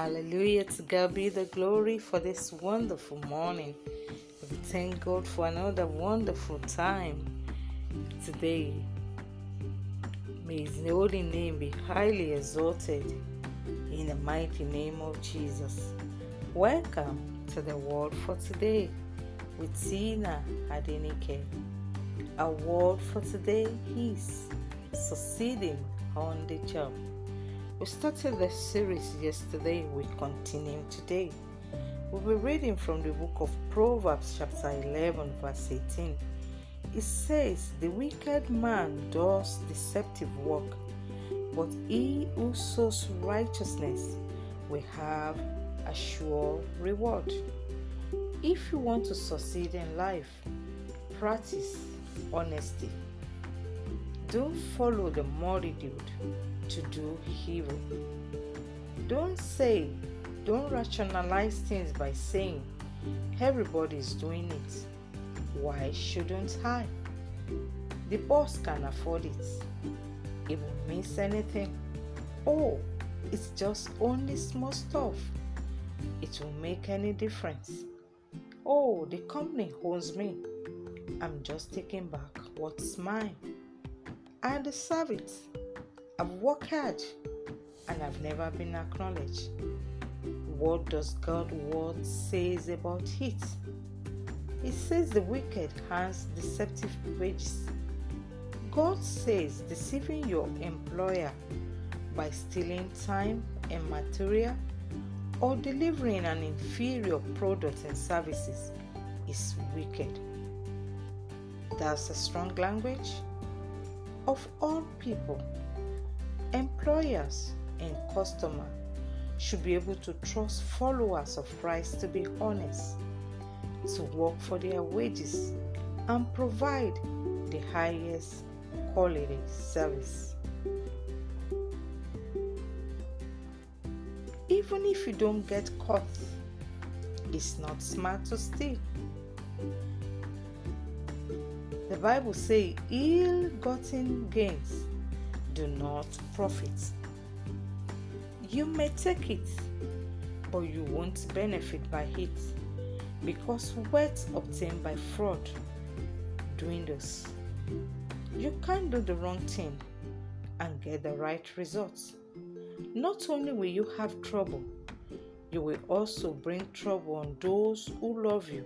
Hallelujah. To God be the glory for this wonderful morning. We thank God for another wonderful time today. May His holy name be highly exalted in the mighty name of Jesus. Welcome to the word for today with Tina Adenike. Our word for today is succeeding on the job. We started the series yesterday, we continue today. We'll be reading from the book of Proverbs, chapter 11, verse 18. It says, The wicked man does deceptive work, but he who sows righteousness will have a sure reward. If you want to succeed in life, practice honesty. Don't follow the multitude to do evil. Don't say, don't rationalize things by saying, everybody is doing it. Why shouldn't I? The boss can afford it. It won't miss anything. Oh, it's just only small stuff. It will make any difference. Oh, the company owns me. I'm just taking back what's mine. I deserve it. I've worked hard and I've never been acknowledged. What does God's word says about it? It says the wicked has deceptive wages. God says deceiving your employer by stealing time and material or delivering an inferior product and services is wicked. That's a strong language. Of all people, Employers and customers should be able to trust followers of Christ to be honest, to work for their wages, and provide the highest quality service. Even if you don't get caught, it's not smart to steal. The Bible says ill-gotten gains do not profit. You may take it, but you won't benefit by it because wealth obtained by fraud dwindles. You can't do the wrong thing and get the right results. Not only will you have trouble, you will also bring trouble on those who love you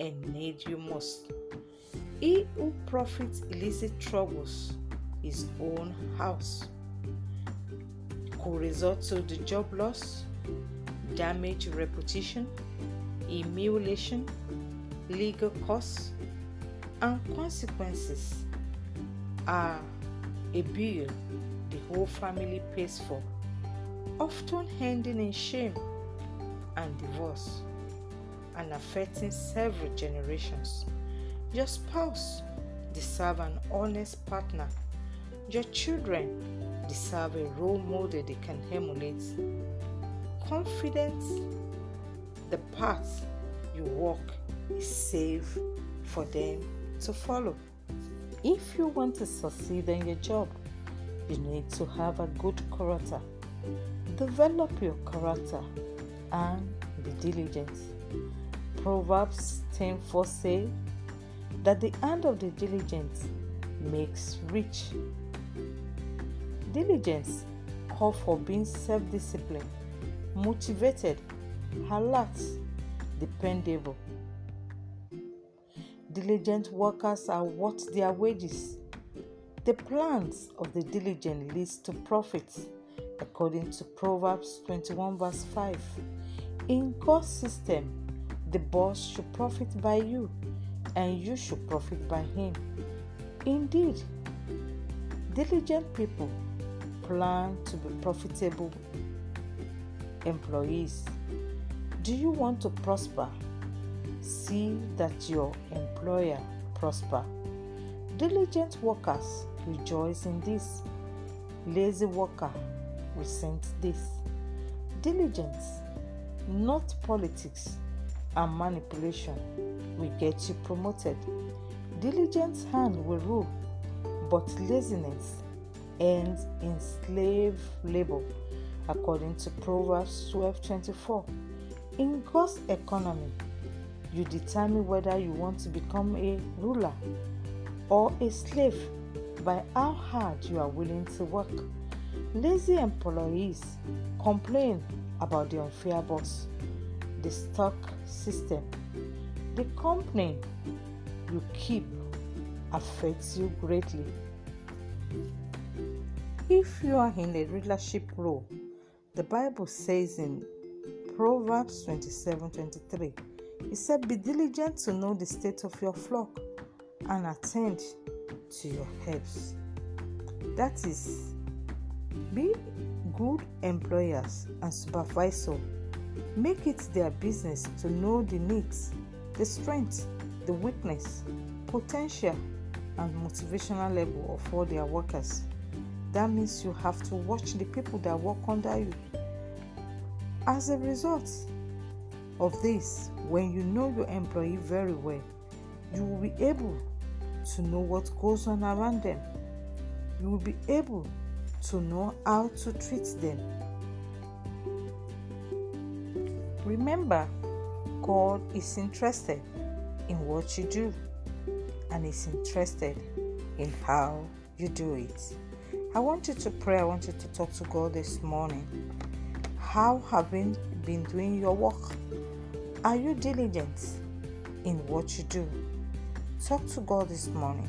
and need you most. He who profits illicit troubles his own house. Could result to the job loss, damage reputation, humiliation, legal costs, and consequences are a bill the whole family pays for, often ending in shame and divorce and affecting several generations. Your spouse deserves an honest partner your children deserve a role model they can emulate. Confidence, the path you walk is safe for them to follow. If you want to succeed in your job, you need to have a good character. Develop your character and be diligent. Proverbs 10:4 say that the hand of the diligent makes rich Diligence calls for being self disciplined, motivated, alert, dependable. Diligent workers are worth their wages. The plans of the diligent leads to profits, according to Proverbs 21 verse 5. In God's system, the boss should profit by you, and you should profit by him. Indeed, diligent people plan to be profitable employees. Do you want to prosper? See that your employer prosper. Diligent workers rejoice in this. Lazy worker resent this. Diligence, not politics and manipulation, will get you promoted. Diligent hand will rule, but laziness ends in slave labor according to Proverbs 12:24. In God's economy, you determine whether you want to become a ruler or a slave by how hard you are willing to work. Lazy employees complain about the unfair boss, the stock system, the company you keep affects you greatly. If you are in a leadership role, the Bible says in Proverbs 27 23, it said, Be diligent to know the state of your flock and attend to your herbs. That is, be good employers and supervisors. Make it their business to know the needs, the strengths, the weakness, potential, and motivational level of all their workers. That means you have to watch the people that work under you. As a result of this, when you know your employee very well, you will be able to know what goes on around them. You will be able to know how to treat them. Remember, God is interested in what you do and is interested in how you do it. I want you to pray. I want you to talk to God this morning. How have you been doing your work? Are you diligent in what you do? Talk to God this morning.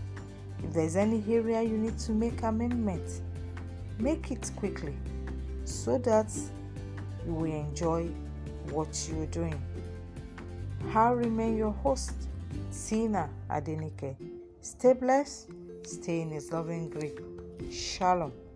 If there's any area you need to make amendment, make it quickly so that you will enjoy what you're doing. How remain your host, Tina Adenike. Stay blessed, stay in His loving grip. Shalom.